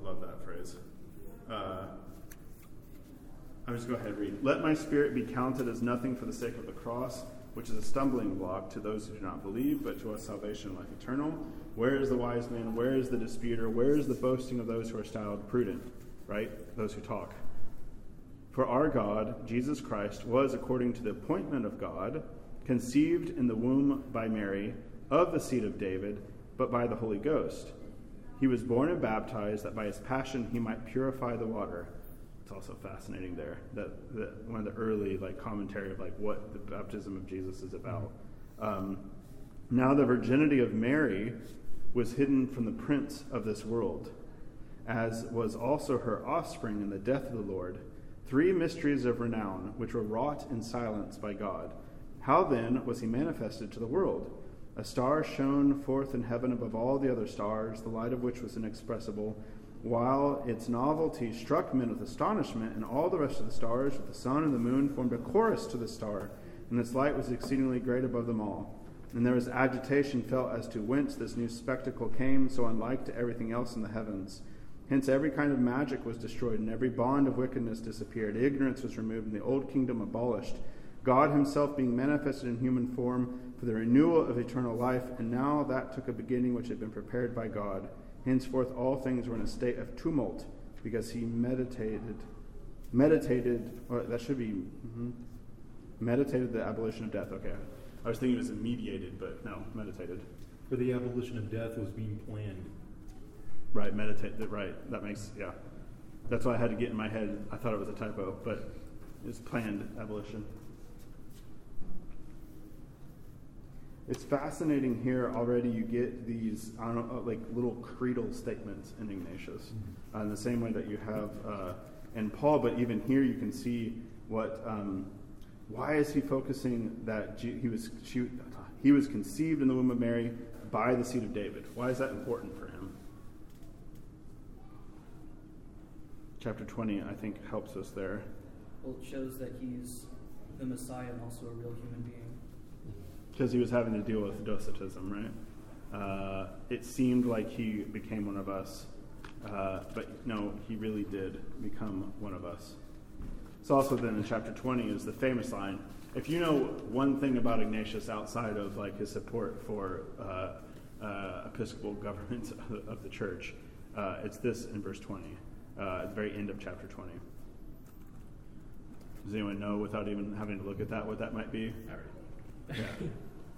I love that phrase. Uh, I'm just go ahead and read. Let my spirit be counted as nothing for the sake of the cross, which is a stumbling block to those who do not believe, but to us salvation and life eternal. Where is the wise man? Where is the disputer? Where is the boasting of those who are styled prudent? Right? Those who talk. For our God, Jesus Christ, was, according to the appointment of God, conceived in the womb by Mary, of the seed of David, but by the Holy Ghost he was born and baptized that by his passion he might purify the water. It's also fascinating there that, that one of the early like commentary of like what the baptism of Jesus is about. Um, now the virginity of Mary was hidden from the prince of this world, as was also her offspring in the death of the Lord. Three mysteries of renown, which were wrought in silence by God. How then was he manifested to the world? A star shone forth in heaven above all the other stars, the light of which was inexpressible, while its novelty struck men with astonishment, and all the rest of the stars, with the sun and the moon, formed a chorus to the star, and its light was exceedingly great above them all. And there was agitation felt as to whence this new spectacle came, so unlike to everything else in the heavens. Hence, every kind of magic was destroyed, and every bond of wickedness disappeared. Ignorance was removed, and the old kingdom abolished. God Himself being manifested in human form, for the renewal of eternal life, and now that took a beginning which had been prepared by God. Henceforth, all things were in a state of tumult, because he meditated, meditated, or that should be, mm-hmm, meditated the abolition of death. Okay. I was thinking it was mediated, but no, meditated. For the abolition of death was being planned. Right, meditate, right. That makes, yeah. That's why I had to get in my head. I thought it was a typo, but it's planned abolition. it's fascinating here already you get these I don't know, like little creedal statements in Ignatius mm-hmm. uh, in the same way that you have uh, in Paul, but even here you can see what um, why is he focusing that he was she, he was conceived in the womb of Mary by the seed of David. Why is that important for him? Chapter 20, I think, helps us there. Well, it shows that he's the Messiah and also a real human being because he was having to deal with Docetism, right? Uh, it seemed like he became one of us, uh, but no, he really did become one of us. It's also then in chapter 20 is the famous line. If you know one thing about Ignatius outside of like his support for uh, uh, episcopal [LAUGHS] government of the church, uh, it's this in verse 20, uh, at the very end of chapter 20. Does anyone know, without even having to look at that, what that might be? I. Yeah.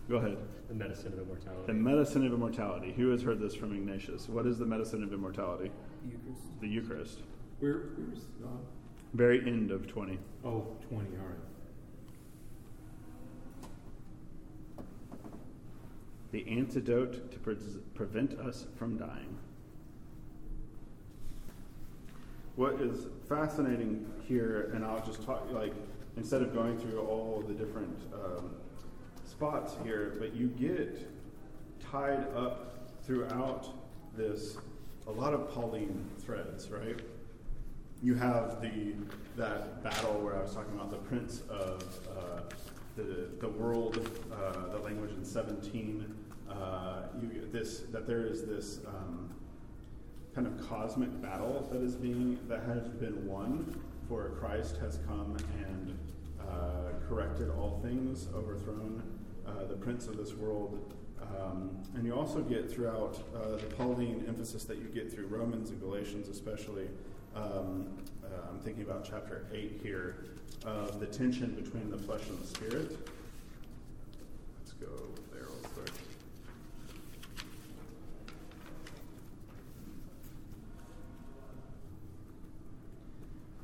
Go ahead. The medicine of immortality. The medicine of immortality. Who has heard this from Ignatius? What is the medicine of immortality? Eucharist. The Eucharist. Where, where's, uh, Very end of 20. oh, 20, all right. The antidote to pre- prevent us from dying. What is fascinating here, and I'll just talk, like, instead of going through all the different um, spots here, but you get tied up throughout this a lot of Pauline threads, right? You have the that battle where I was talking about the prince of uh, the the world, uh, the language in seventeen. Uh, you this that there is this um, kind of cosmic battle that is being that has been won, for Christ has come and uh, corrected all things, overthrown uh, the prince of this world. Um, and you also get throughout uh, the Pauline emphasis that you get through Romans and Galatians, especially. Um, uh, I'm thinking about chapter 8 here, of the tension between the flesh and the spirit. Let's go there real quick.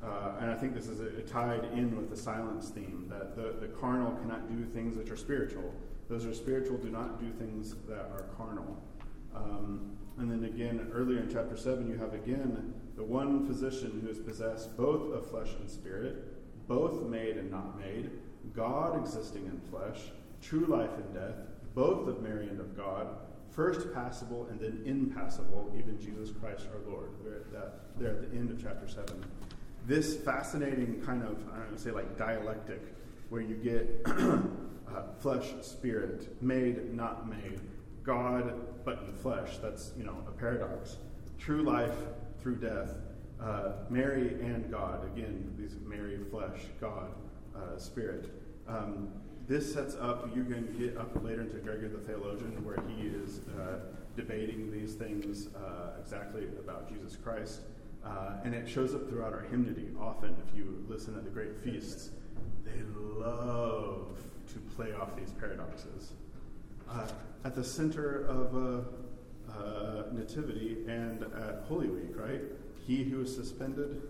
Uh, and I think this is a, tied in with the silence theme that the, the carnal cannot do things which are spiritual. Those are spiritual do not do things that are carnal. Um, and then again, earlier in chapter 7, you have again the one physician who is possessed both of flesh and spirit, both made and not made, God existing in flesh, true life and death, both of Mary and of God, first passible and then impassible, even Jesus Christ our Lord. They're at, that, they're at the end of chapter 7 this fascinating kind of, I don't know, say like dialectic, where you get [CLEARS THROAT] uh, flesh, spirit, made, not made, God, but in the flesh. That's, you know, a paradox. True life through death, uh, Mary and God. Again, these Mary, flesh, God, uh, spirit. Um, this sets up, you can get up later into Gregory the Theologian, where he is uh, debating these things uh, exactly about Jesus Christ. Uh, and it shows up throughout our hymnody often. If you listen at the great feasts, they love to play off these paradoxes. Uh, at the center of uh, uh Nativity and at Holy Week, right? He who is suspended,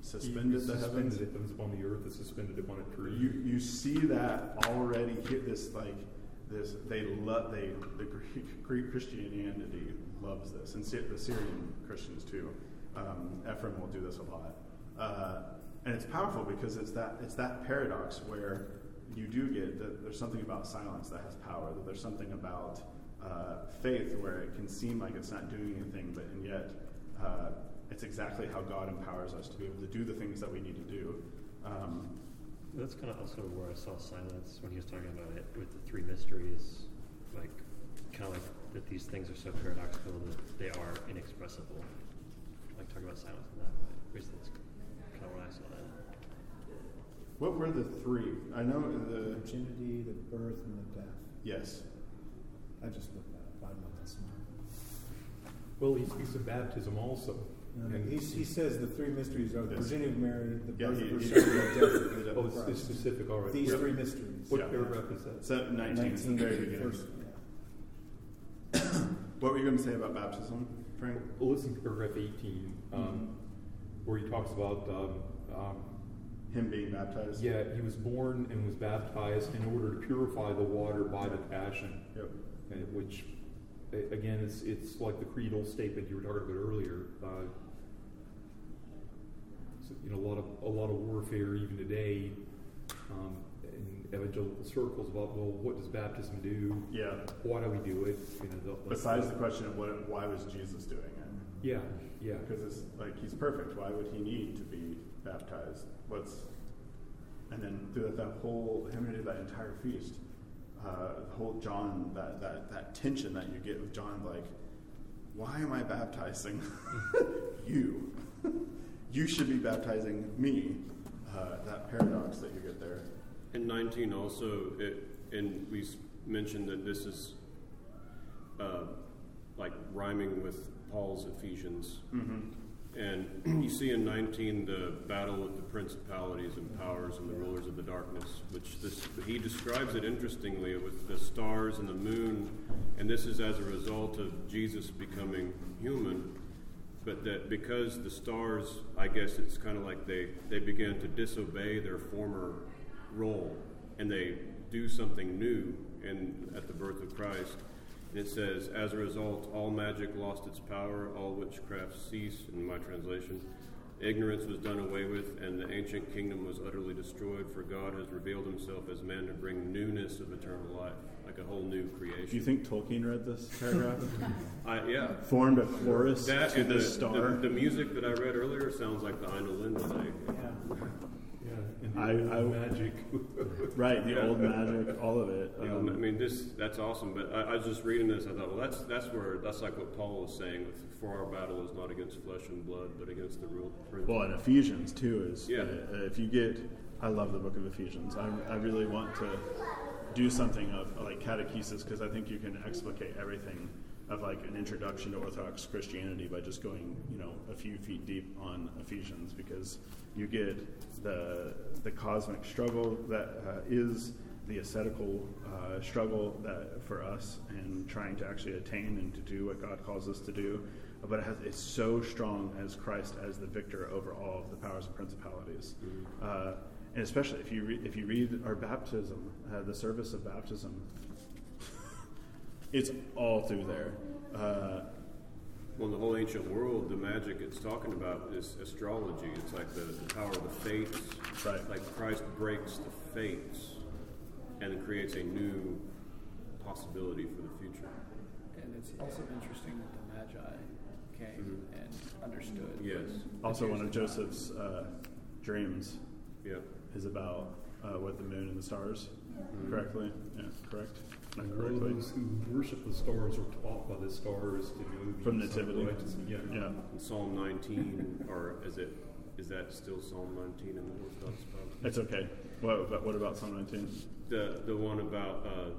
suspended the suspended heavens. it upon the earth is suspended upon a tree. You you see that already here. This like this they love they the Greek, Greek Christianity loves this, and the Syrian Christians too. Um, Ephraim will do this a lot, uh, and it's powerful because it's that it's that paradox where you do get that there's something about silence that has power. That there's something about uh, faith where it can seem like it's not doing anything, but and yet uh, it's exactly how God empowers us to be able to do the things that we need to do. Um, That's kind of also where I saw silence when he was talking about it with the three mysteries, like kind of like that these things are so paradoxical that they are inexpressible. Like talking about silence in that way. At least that's kind of when I saw that. what were the three? I know The the virginity, the birth, and the death. yes. I just looked that up. I'm not that smart. Well, he speaks of baptism also. Um, And- he, he says the three mysteries are the Yes. virginity of Mary, the Yeah, birth he- of her he- son, and the [LAUGHS] death of the Oh, it's, it's specific, all right. These What- three mysteries. What Yeah. paragraph is that? So 19, it's the very beginning. first, yeah. [COUGHS] What were you going to say about baptism, Frank? Well, listen to paragraph 18, um, where he talks about, um, um, Him being baptized? yeah, he was born and was baptized in order to purify the water by the passion, Yep. uh, which, again, it's, it's like the creedal statement you were talking about earlier. Uh, so, you know, a lot of a lot of warfare even today um, in evangelical circles about well, what does baptism do? Yeah. Why do we do it? You know, the, Besides the question of what, why was Jesus doing it? yeah, yeah. Because it's like he's perfect. Why would he need to be baptized? What's and then through that, whole hymnody, that entire feast, uh, the whole John that, that that tension that you get with John, like, why am I baptizing [LAUGHS] you? [LAUGHS] you should be baptizing me. Uh, that paradox that you get there. In 19 also, it, and we mentioned that this is uh, like rhyming with Paul's Ephesians. Mm-hmm. And you see in 19 the battle with the principalities and powers and the rulers of the darkness, which this, he describes it interestingly with the stars and the moon. And this is as a result of Jesus becoming human. But that because the stars, I guess it's kind of like they, they began to disobey their former role and they do something new in, at the birth of Christ. And it says, as a result, all magic lost its power, all witchcraft ceased, in my translation. Ignorance was done away with, and the ancient kingdom was utterly destroyed, for God has revealed himself as man to bring newness of eternal life, like a whole new creation. Do you think Tolkien read this paragraph? [LAUGHS] I, yeah. Formed a chorus That to and the, star. the, the music that I read earlier sounds like the Ainulindalë thing. Yeah, and the I- old I- magic. [LAUGHS] right, the Yeah. old magic, all of it. You know, Um, I mean, this that's awesome. But I, I was just reading this. I thought, well, that's that's where that's like what Paul was saying. With for our battle is not against flesh and blood, but against the real. Well, and Ephesians too is Yeah. uh, if you get, I love the book of Ephesians. I, I really want to do something of like catechesis because I think you can explicate everything of like an introduction to Orthodox Christianity by just going, you know, a few feet deep on Ephesians because you get the the cosmic struggle that uh, is the ascetical uh, struggle that for us and trying to actually attain and to do what God calls us to do. But it has, it's so strong as Christ as the victor over all of the powers and principalities. Uh, and especially if you, re- if you read our baptism, uh, the service of baptism, it's all through there. Uh, Well, in the whole ancient world, the magic it's talking about is astrology. It's like the, the power of the fates. Right. Like Christ breaks the fates and creates a new possibility for the future. And it's also interesting that the Magi came and understood. Yes. also, one of Jews did not. Joseph's uh, dreams Yeah. is about uh, what the moon and the stars, correctly? Yeah, correct. Not And all correctly. those who worship the stars are taught by the stars to know the From Son of Nativity. righteousness. Yeah. Yeah. In Psalm 19, or is it is that still Psalm 19 in the Orthodox Bible? It's okay. What, about- what about Psalm 19? The the one about uh,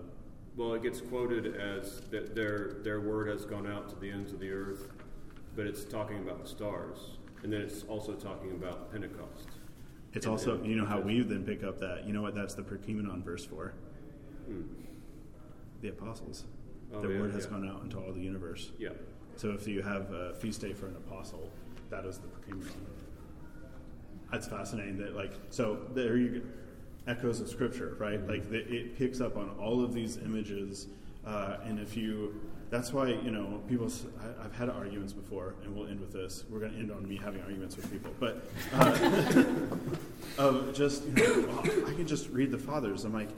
well, it gets quoted as that their their word has gone out to the ends of the earth, but it's talking about the stars, and then it's also talking about Pentecost. It's And also, you know how we then pick up that, you know what that's the Prokeimenon verse for? Hmm. The apostles. Oh, the yeah, word has yeah. gone out into all the universe. Yeah. So if you have a feast day for an apostle, that is the Prokeimenon. That's fascinating that, like, so there you get echoes of scripture, right? Mm-hmm. Like, the, it picks up on all of these images. Uh, and if you, that's why, you know, people, I, have had arguments before, and we'll end with this. We're going to end on me having arguments with people. But, uh, [LAUGHS] of just, you know, I can just read the fathers. I'm like,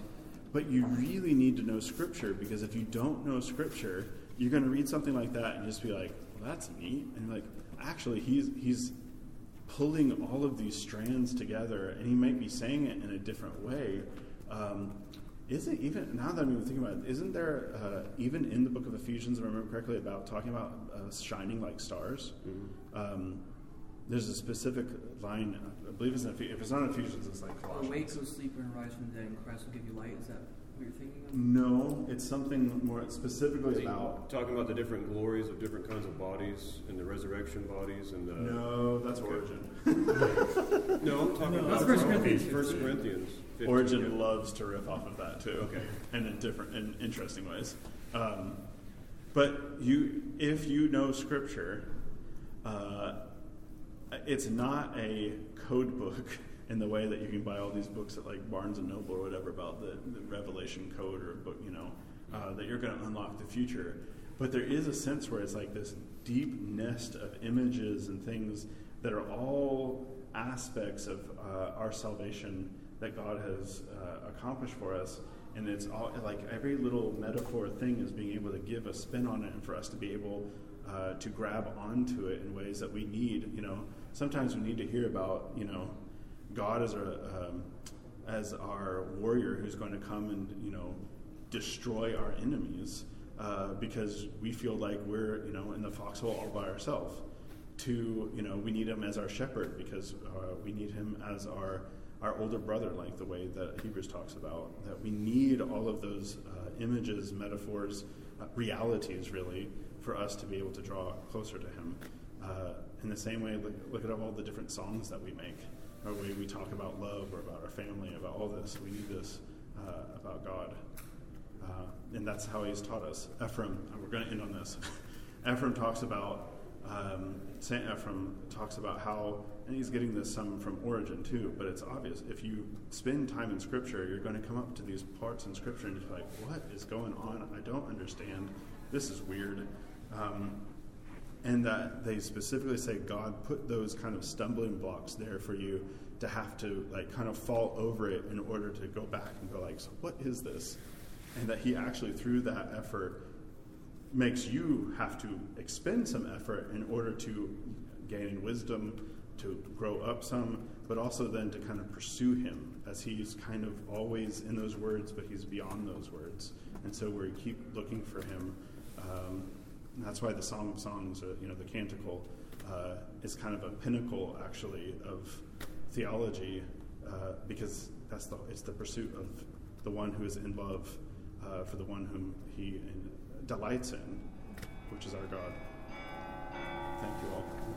but you really need to know Scripture because if you don't know Scripture, you're going to read something like that and just be like, well, that's neat. And like, actually, he's, he's pulling all of these strands together and he might be saying it in a different way. Um, isn't even, now that I'm even thinking about it, isn't there, uh, even in the book of Ephesians, if I remember correctly, about talking about uh, shining like stars? Um, there's a specific line, I believe it's in, Ephe- if it's not in Ephesians, it's like Colossians. Awake, go sleep, and rise from the dead, and Christ will give you light. Is that what you're thinking of? No, it's something more specifically about. talking about the different glories of different kinds of bodies and the resurrection bodies and the No, that's Origen. [LAUGHS] No, I'm talking about That's First Corinthians. First Corinthians. 15, Origen yeah. loves to riff off of that too. Okay. and in different, in interesting ways. Um, but you, if you know Scripture, uh, it's not a code book [LAUGHS] in the way that you can buy all these books at like Barnes and Noble or whatever about the, the Revelation code or book, you know, uh, that you're going to unlock the future. But there is a sense where it's like this deep nest of images and things that are all aspects of uh, our salvation that God has uh, accomplished for us. And it's all like every little metaphor thing is being able to give a spin on it and for us to be able uh, to grab onto it in ways that we need. You know, sometimes we need to hear about, you know, God as, a, um, as our warrior who's going to come and, you know, destroy our enemies uh, because we feel like we're, you know, in the foxhole all by ourselves. To, you know, we need him as our shepherd because uh, we need him as our our older brother, like the way that Hebrews talks about. That we need all of those uh, images, metaphors, uh, realities, really, for us to be able to draw closer to him. Uh, in the same way, look, look, at all the different songs that we make, or way we talk about love, or about our family, about all this. We need this uh, about God. Uh, and that's how he's taught us. Ephraim, we're going to end on this. [LAUGHS] Ephraim talks about, um, St. Ephraim talks about how, and he's getting this some from Origen too, but it's obvious. If you spend time in Scripture, you're going to come up to these parts in Scripture and you're like, what is going on? I don't understand. This is weird. Um, and that they specifically say God put those kind of stumbling blocks there for you to have to like kind of fall over it in order to go back and go like, so what is this? And that He actually through that effort makes you have to expend some effort in order to gain wisdom, to grow up some, but also then to kind of pursue Him as He's kind of always in those words, but He's beyond those words. And so we keep looking for Him. Um, and that's why the Song of Songs, uh, you know, the canticle, uh, is kind of a pinnacle, actually, of theology, uh, because that's the it's the pursuit of the one who is in love uh, for the one whom he in, delights in, which is our God. Thank you all.